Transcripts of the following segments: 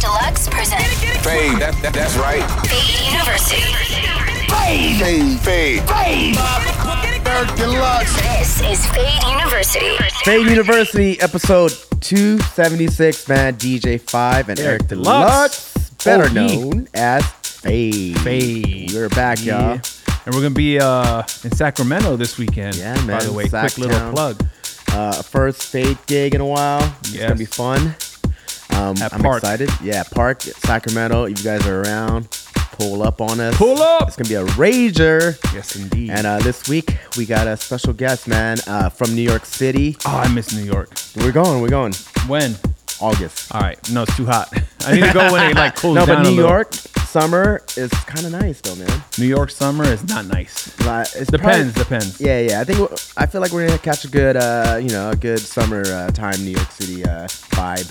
Deluxe presents Fade, that, that, that's right. Fade University. Fade, fade, fade. Fade. Eric Deluxe. This is Fade University. Fade University, episode 276, man. DJ Five and Eric, Eric Deluxe, Deluxe. better OG. known as Fade. Fade. We're back, Yeah. y'all. And we're gonna be uh, in Sacramento this weekend. Yeah, man. By the way, quick little Sacktown. plug. Uh, first Fade gig in a while. It's Yes. gonna be fun. Um, At I'm Park. excited. Yeah, Park, Sacramento. If you guys are around, pull up on us. Pull up. It's gonna be a rager. Yes, indeed. And uh, this week we got a special guest, man, uh, from New York City. oh, I miss New York. We're going. We're going. When? August. All right. No, it's too hot. I need to go when it like cools no, down. but a New. York summer is kind of nice, though, man. New York summer is not nice. Like, it's Depends. probably- depends. Yeah, yeah. I think I feel like we're gonna catch a good, uh, you know, a good summer uh, time New York City uh, vibe.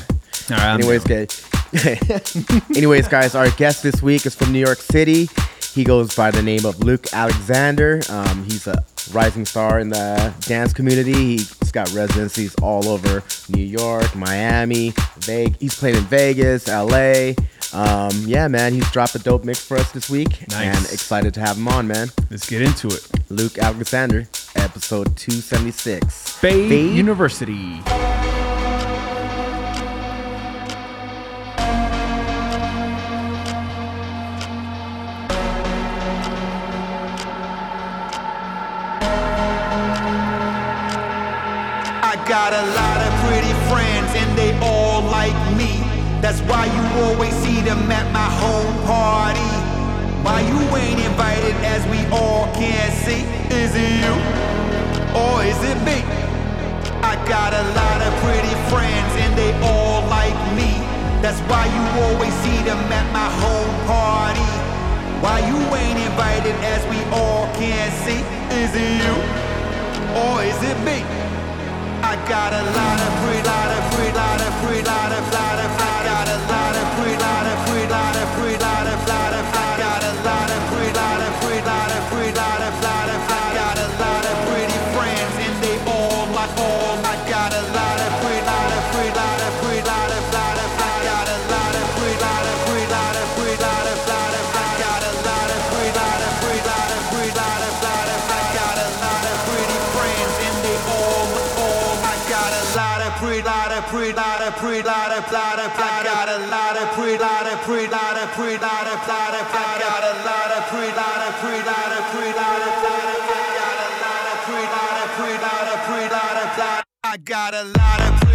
Right. Anyways, good. Anyways, guys, our guest this week is from New York City. He goes by the name of Luke Alexander. Um, he's a rising star in the dance community. He's got residencies all over New York, Miami, Vegas. He's played in Vegas, LA. Um, yeah, man, he's dropped a dope mix for us this week, Nice. and excited to have him on, man. Let's get into it. Luke Alexander, episode 276. Fade, Fade? University. Got a lot of pretty friends and they all like me. That's why you always see them at my home party. Why you ain't invited as we all can see? Is it you or is it me? I got a lot of pretty friends and they all like me. That's why you always see them at my home party. Why you ain't invited as we all can see? Is it you or is it me? I got a lot of free, I got a lot of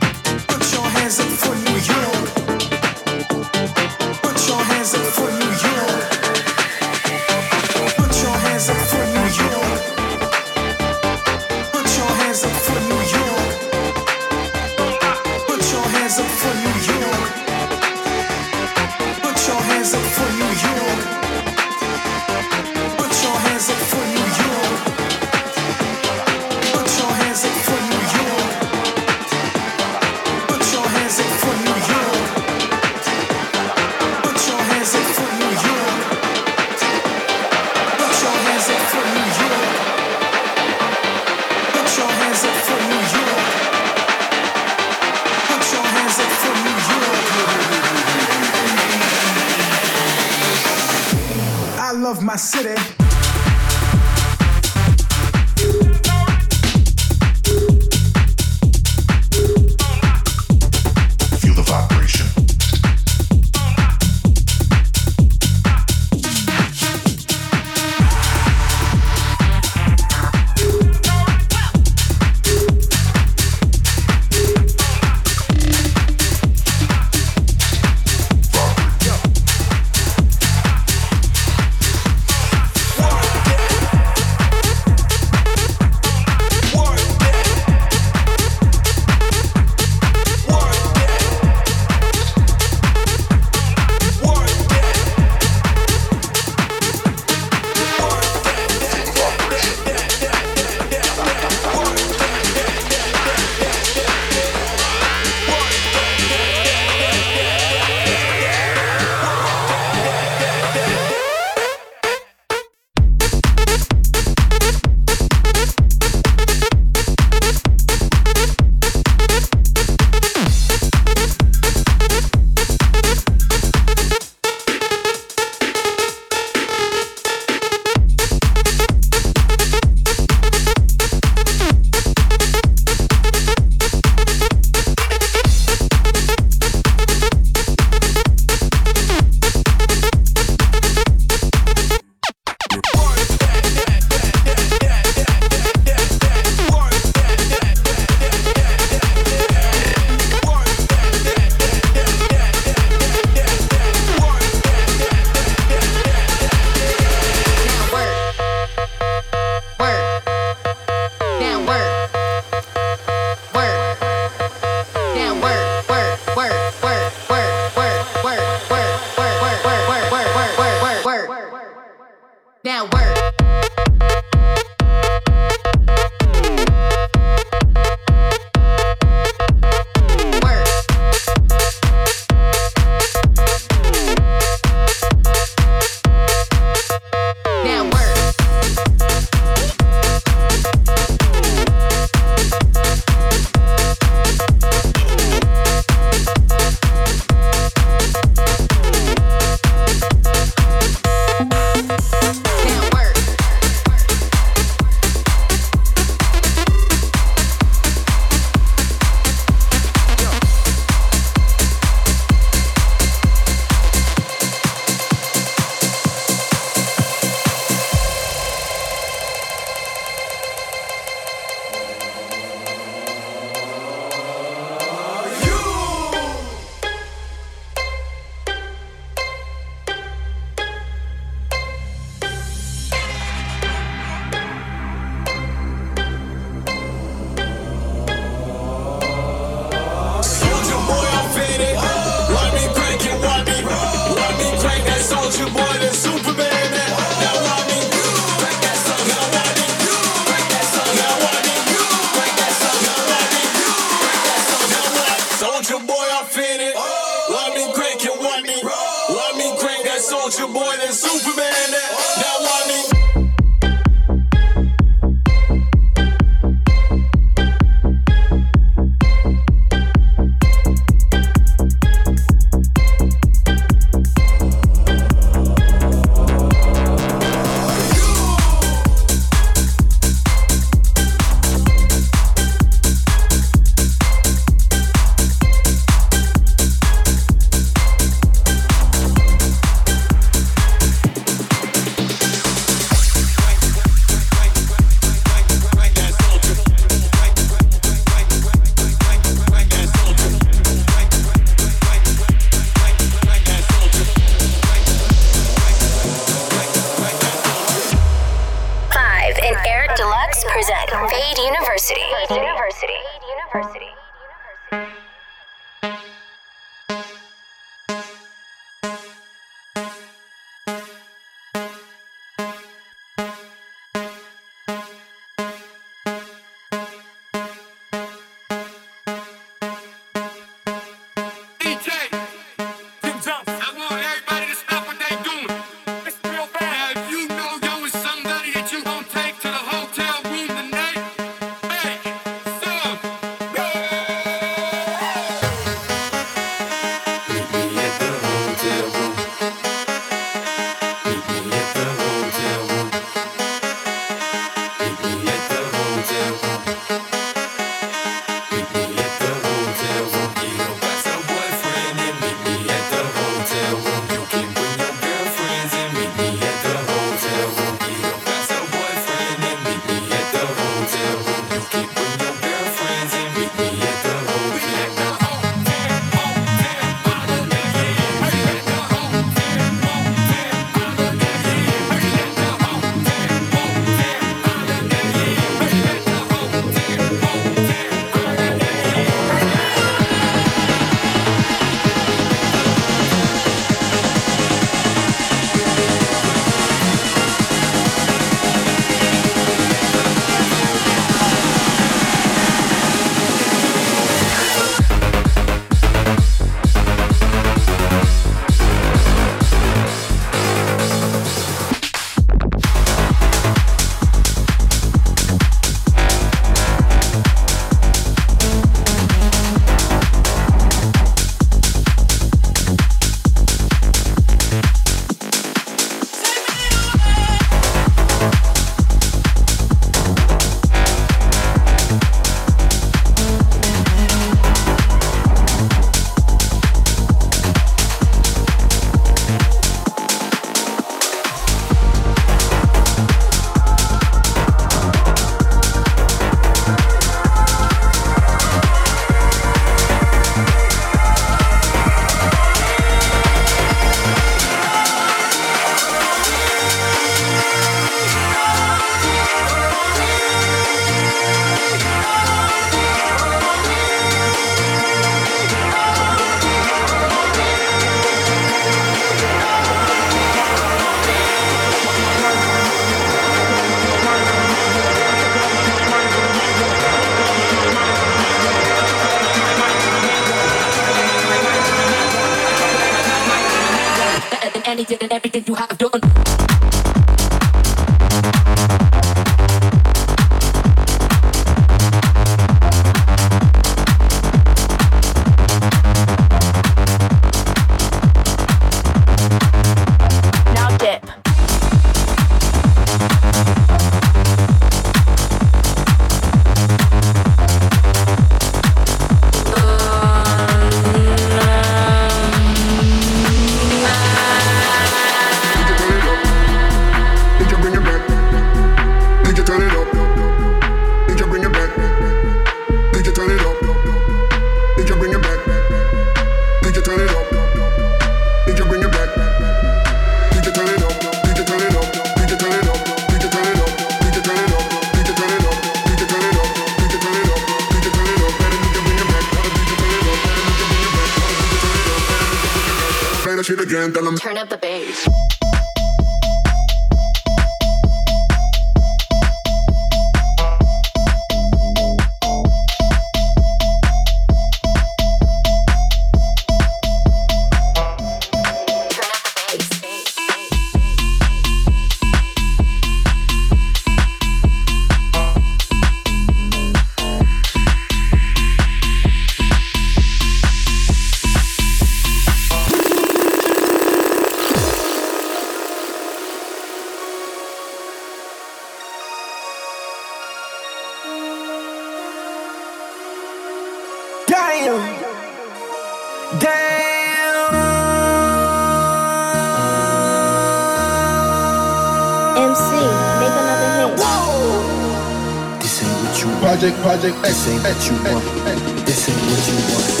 project, X ain't what you want. This ain't what you want.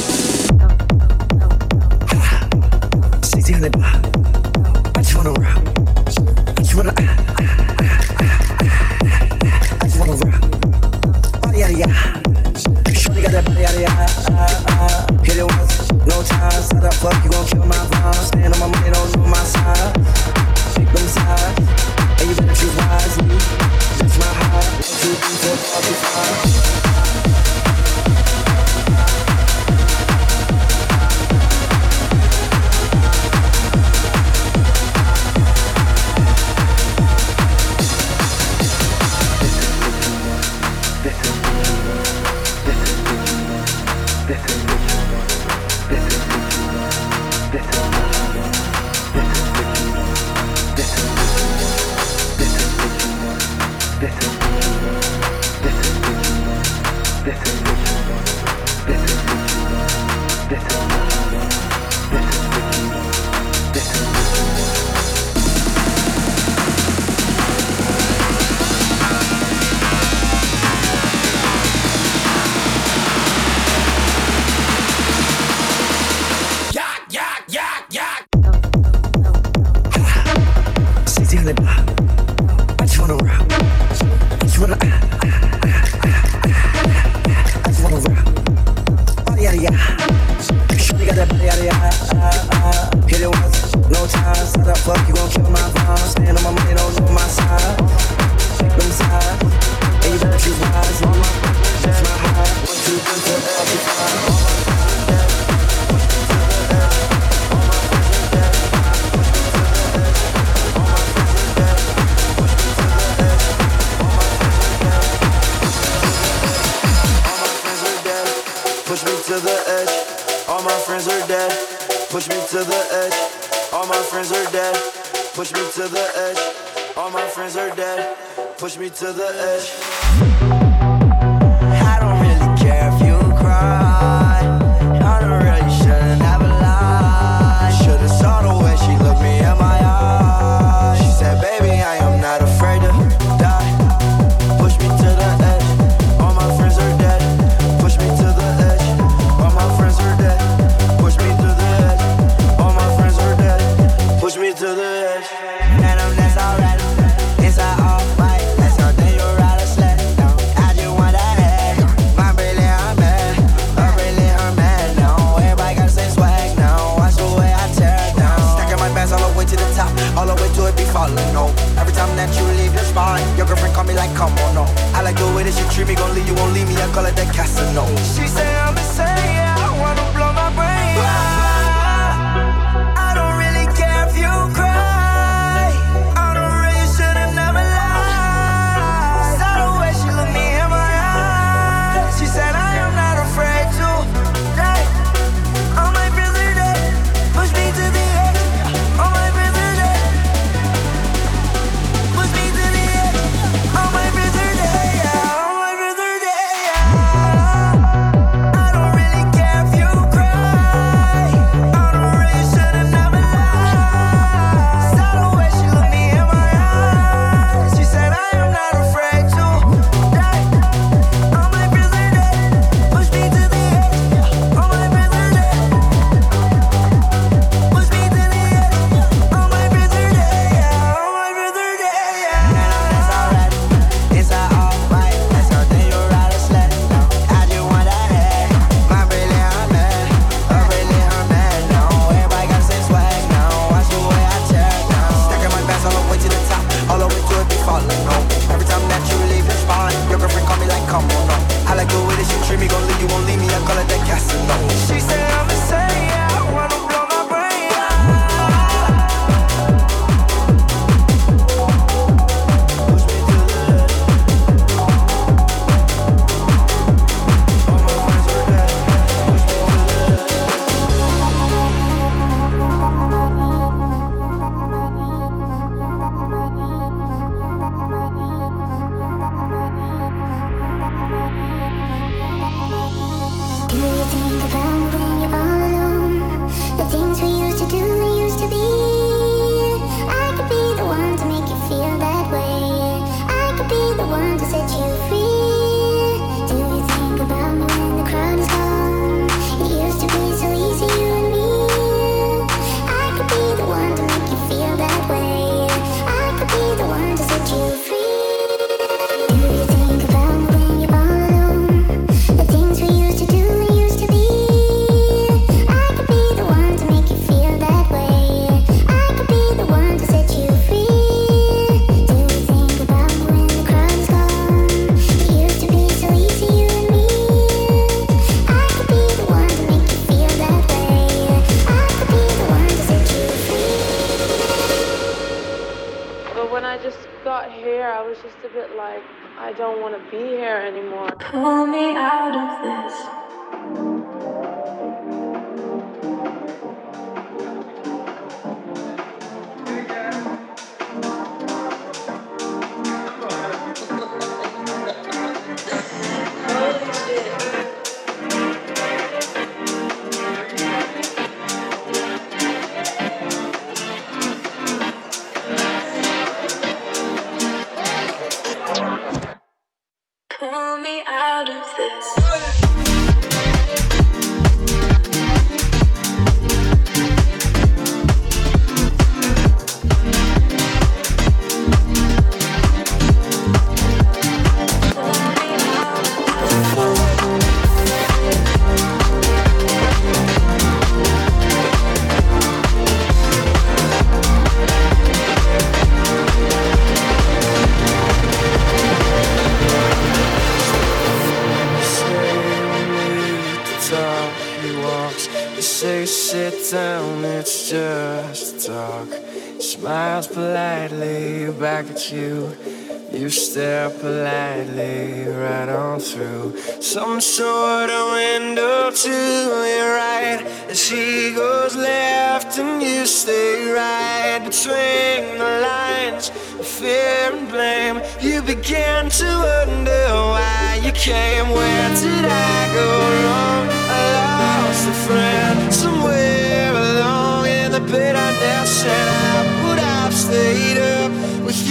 the push me to the edge.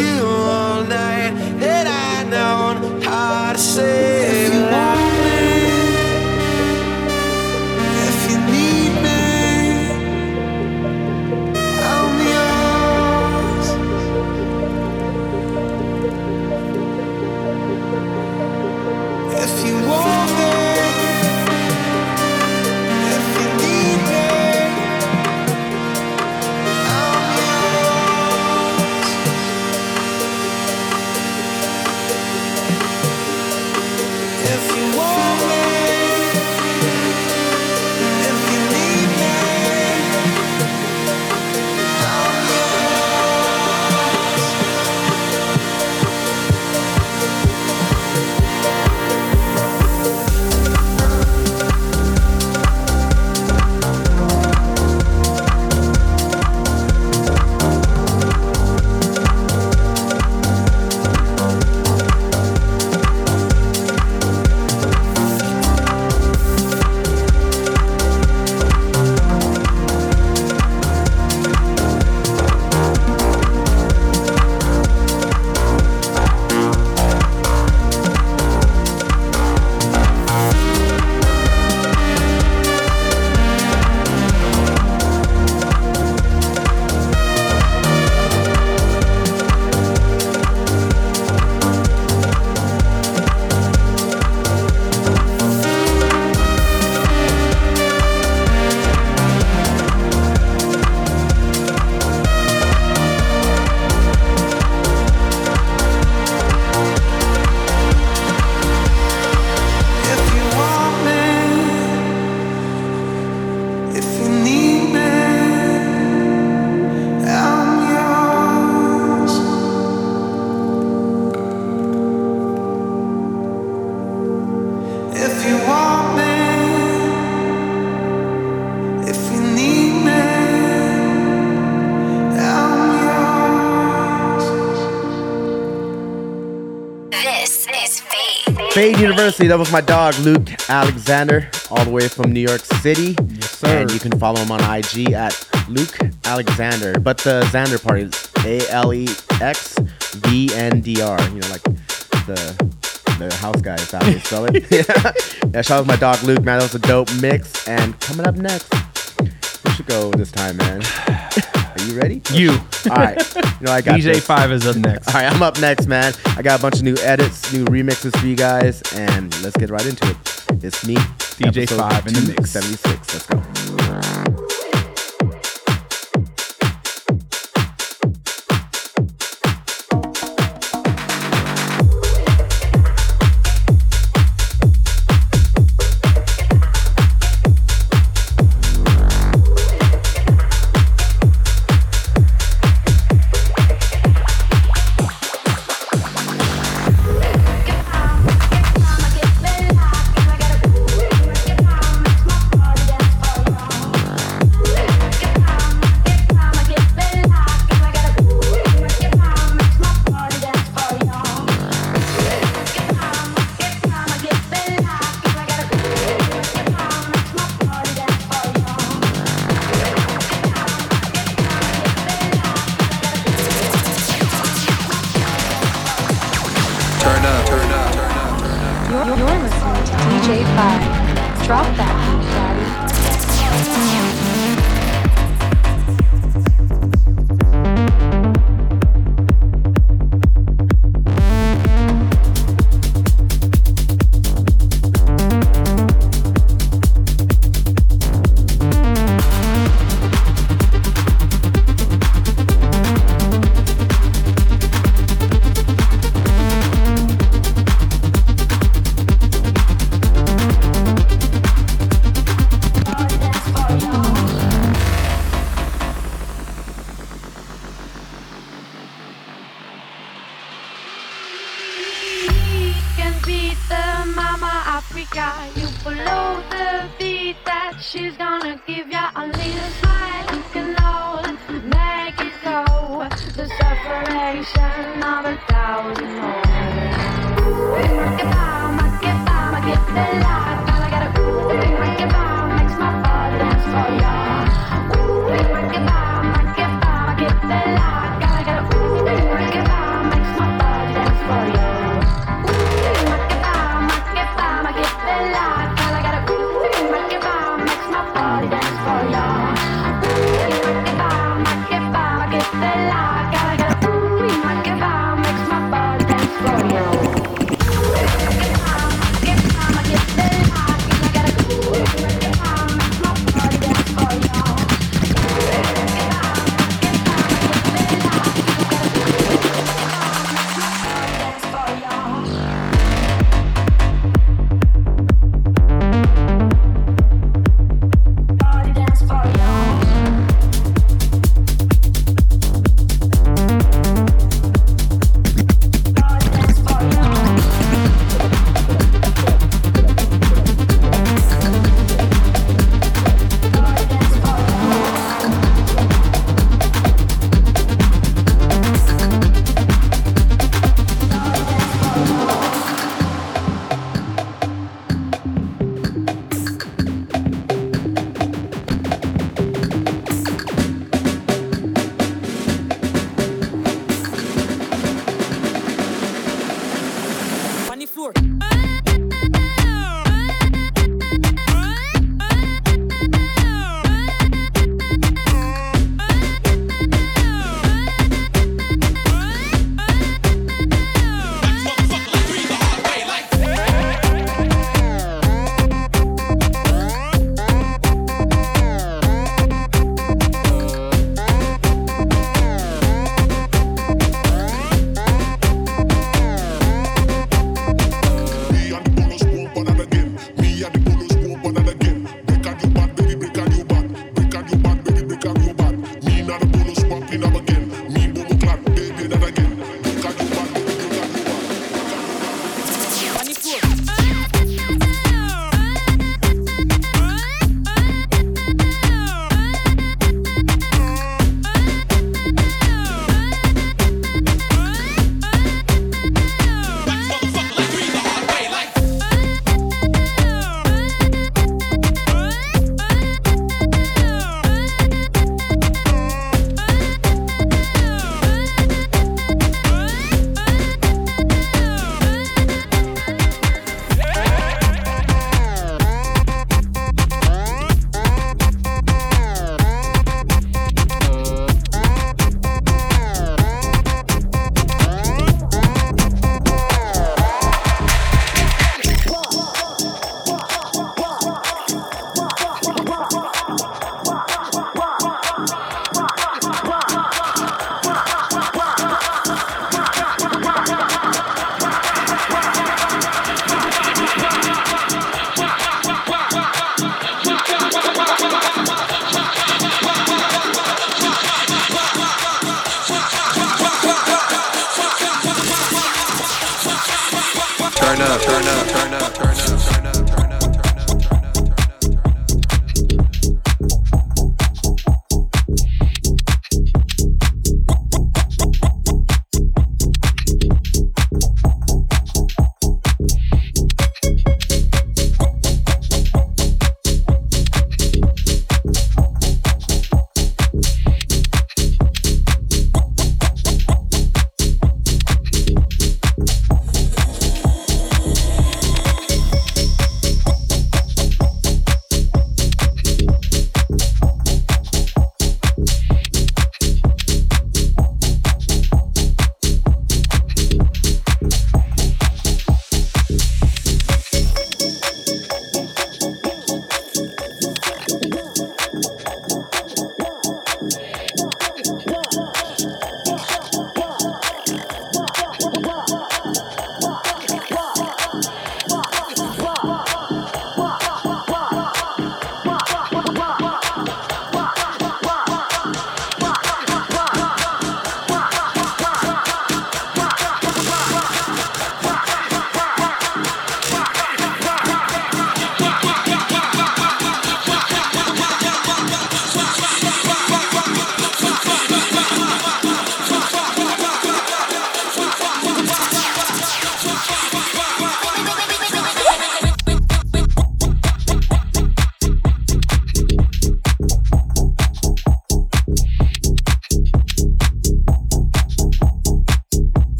You all night. University. That was my dog Luke Alexander, all the way from New York City. Yes, sir. And you can follow him on IG at Luke Alexander. But the Xander part is A L E X V N D R. You know, like the the house guy is how they spell it. yeah. yeah. Shout out to my dog Luke, man. That was a dope mix. And coming up next, we should go this time, man. You ready? You. All right. You know I got DJ this. Five is up next. All right, I'm up next, man. I got a bunch of new edits, new remixes for you guys, and let's get right into it. It's me, DJ Five in the mix. Seventy six. Let's go.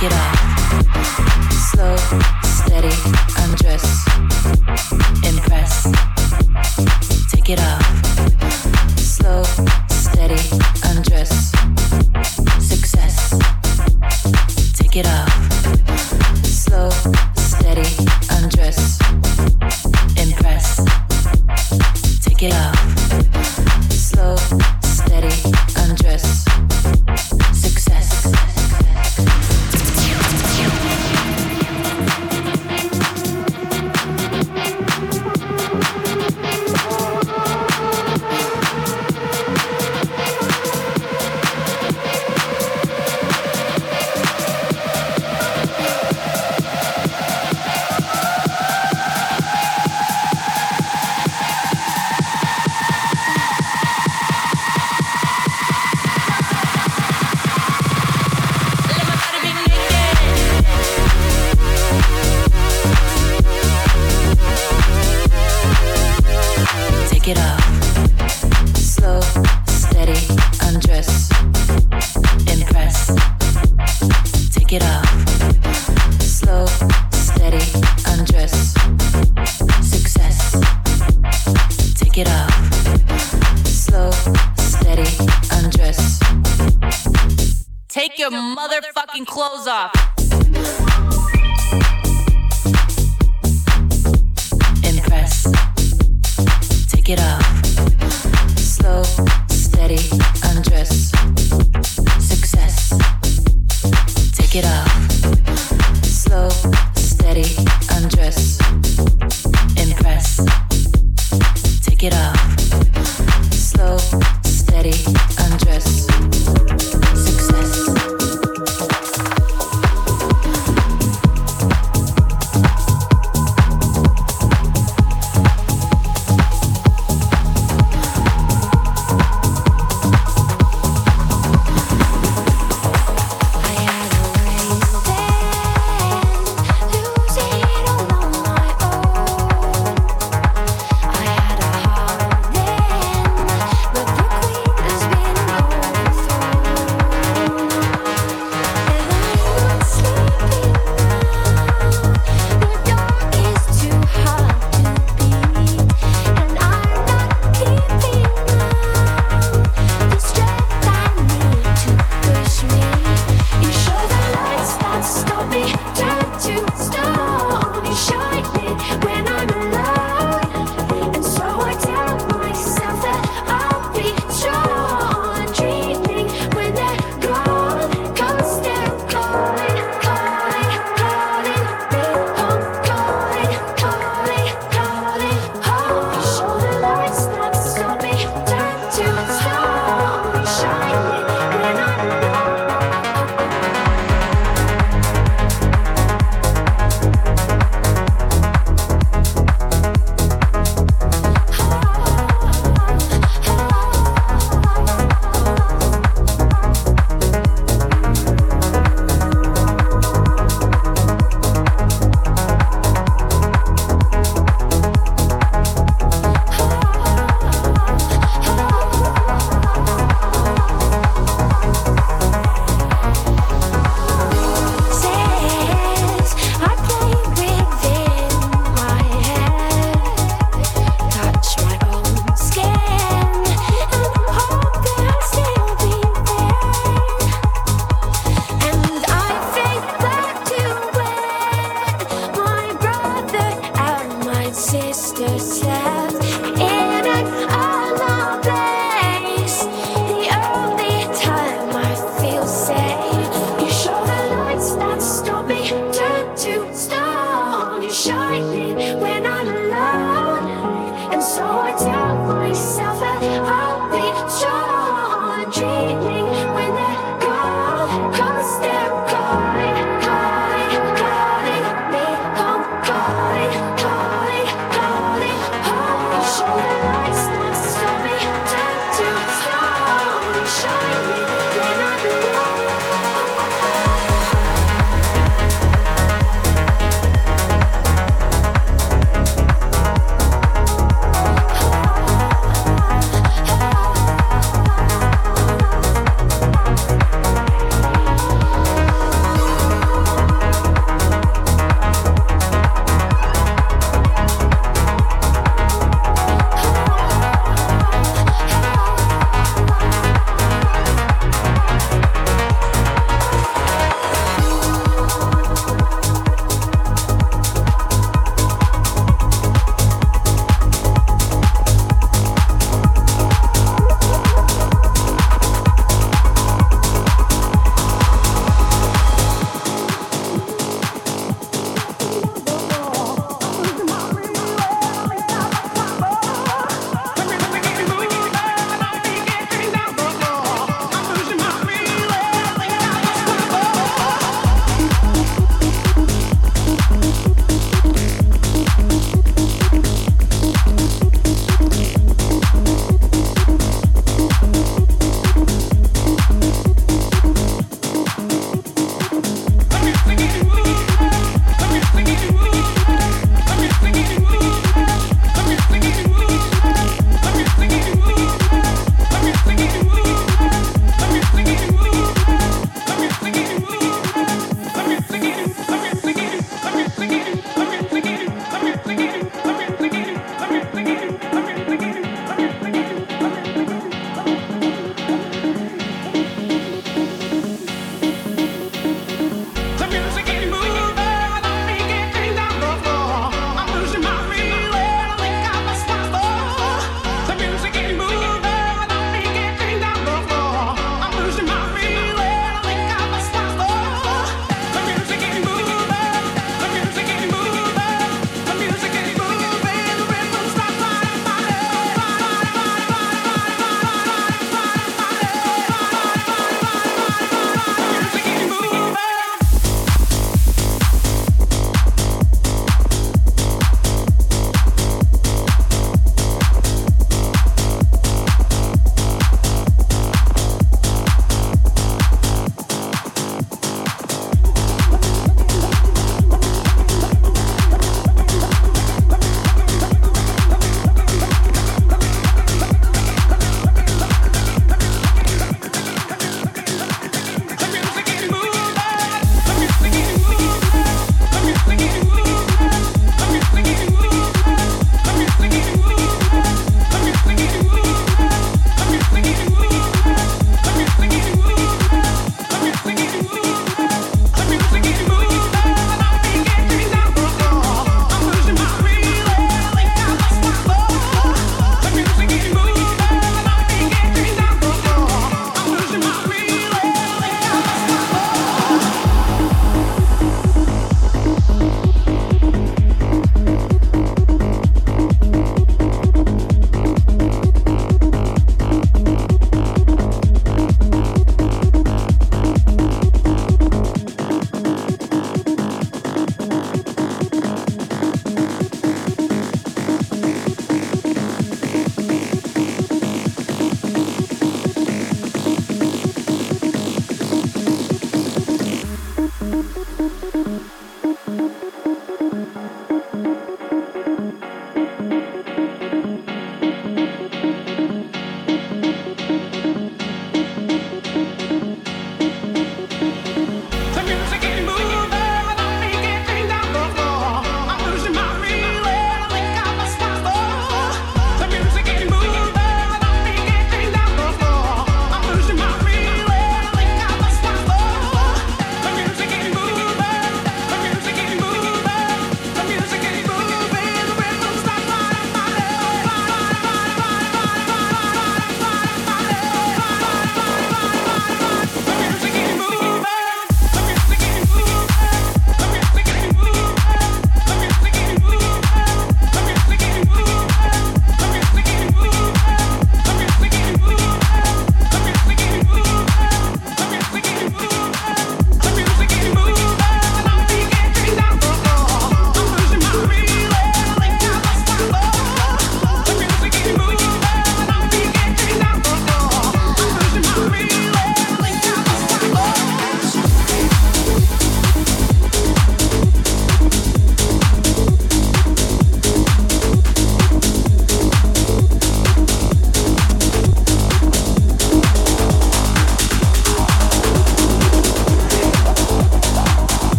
get off.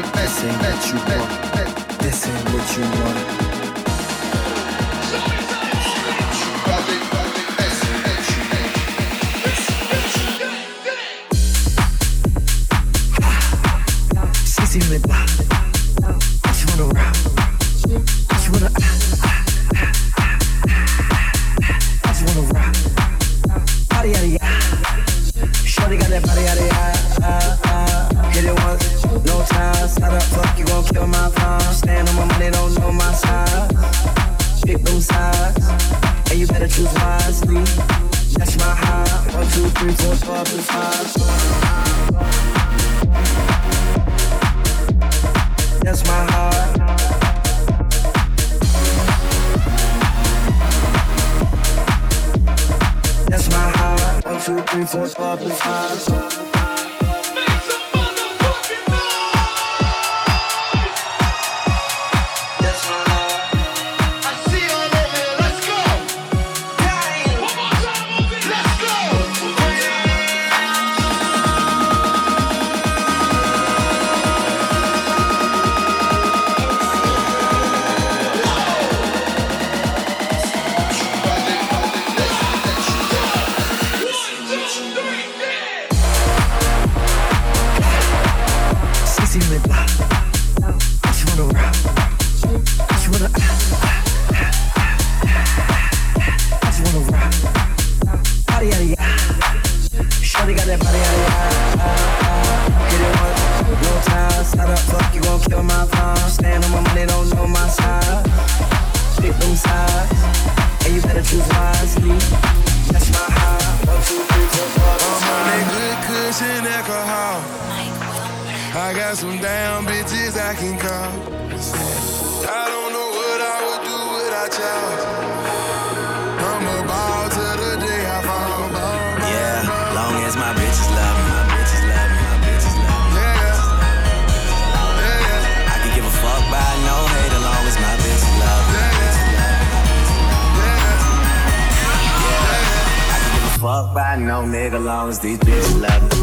music, ain't what you want. This ain't what you want. and you better choose wisely. That's my high. I'm on that good cushion alcohol. I got some damn bitches I can call. fuck by no nigga long as these bitches love me.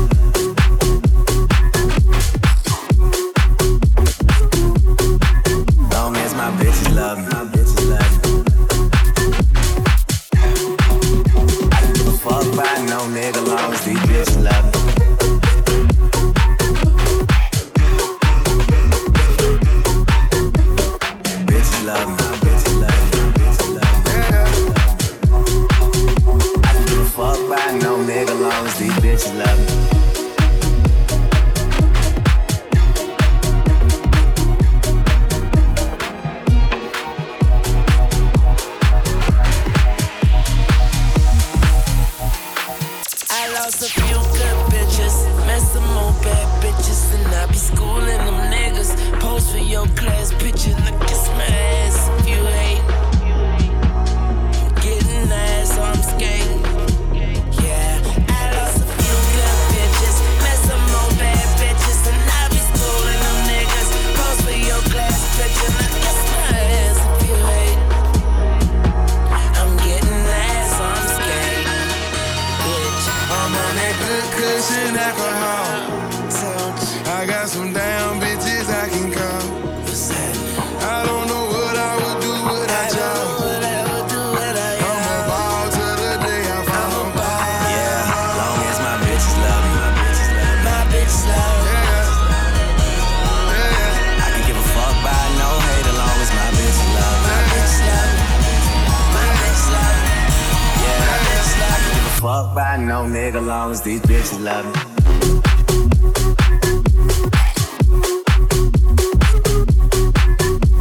no nigga long as these bitches love me.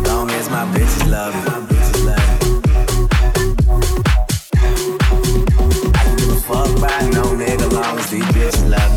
Long as my love me. I don't give a fuck no nigga long as these bitches love me.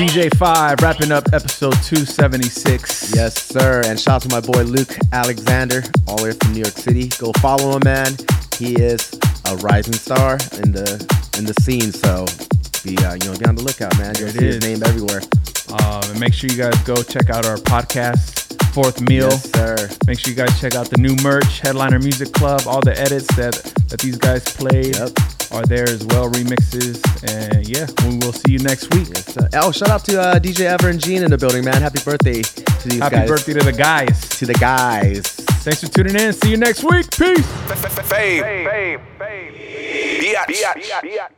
DJ5 wrapping up episode 276. Yes, sir. And shout out to my boy Luke Alexander, all the way from New York City. Go follow him, man. He is a rising star in the in the scene. So be uh, you know be on the lookout, man. You'll see is. his name everywhere. Um, and make sure you guys go check out our podcast, Fourth Meal. Yes, sir. Make sure you guys check out the new merch, Headliner Music Club, all the edits that that these guys play. Yep are there as well, remixes. And yeah, we will see you next week. Yes, sir. Oh, shout out to uh, DJ Ever and Gene in the building, man. Happy birthday to these Happy guys. birthday to the guys. To the guys. Thanks for tuning in. See you next week. Peace. Fave. Biatch.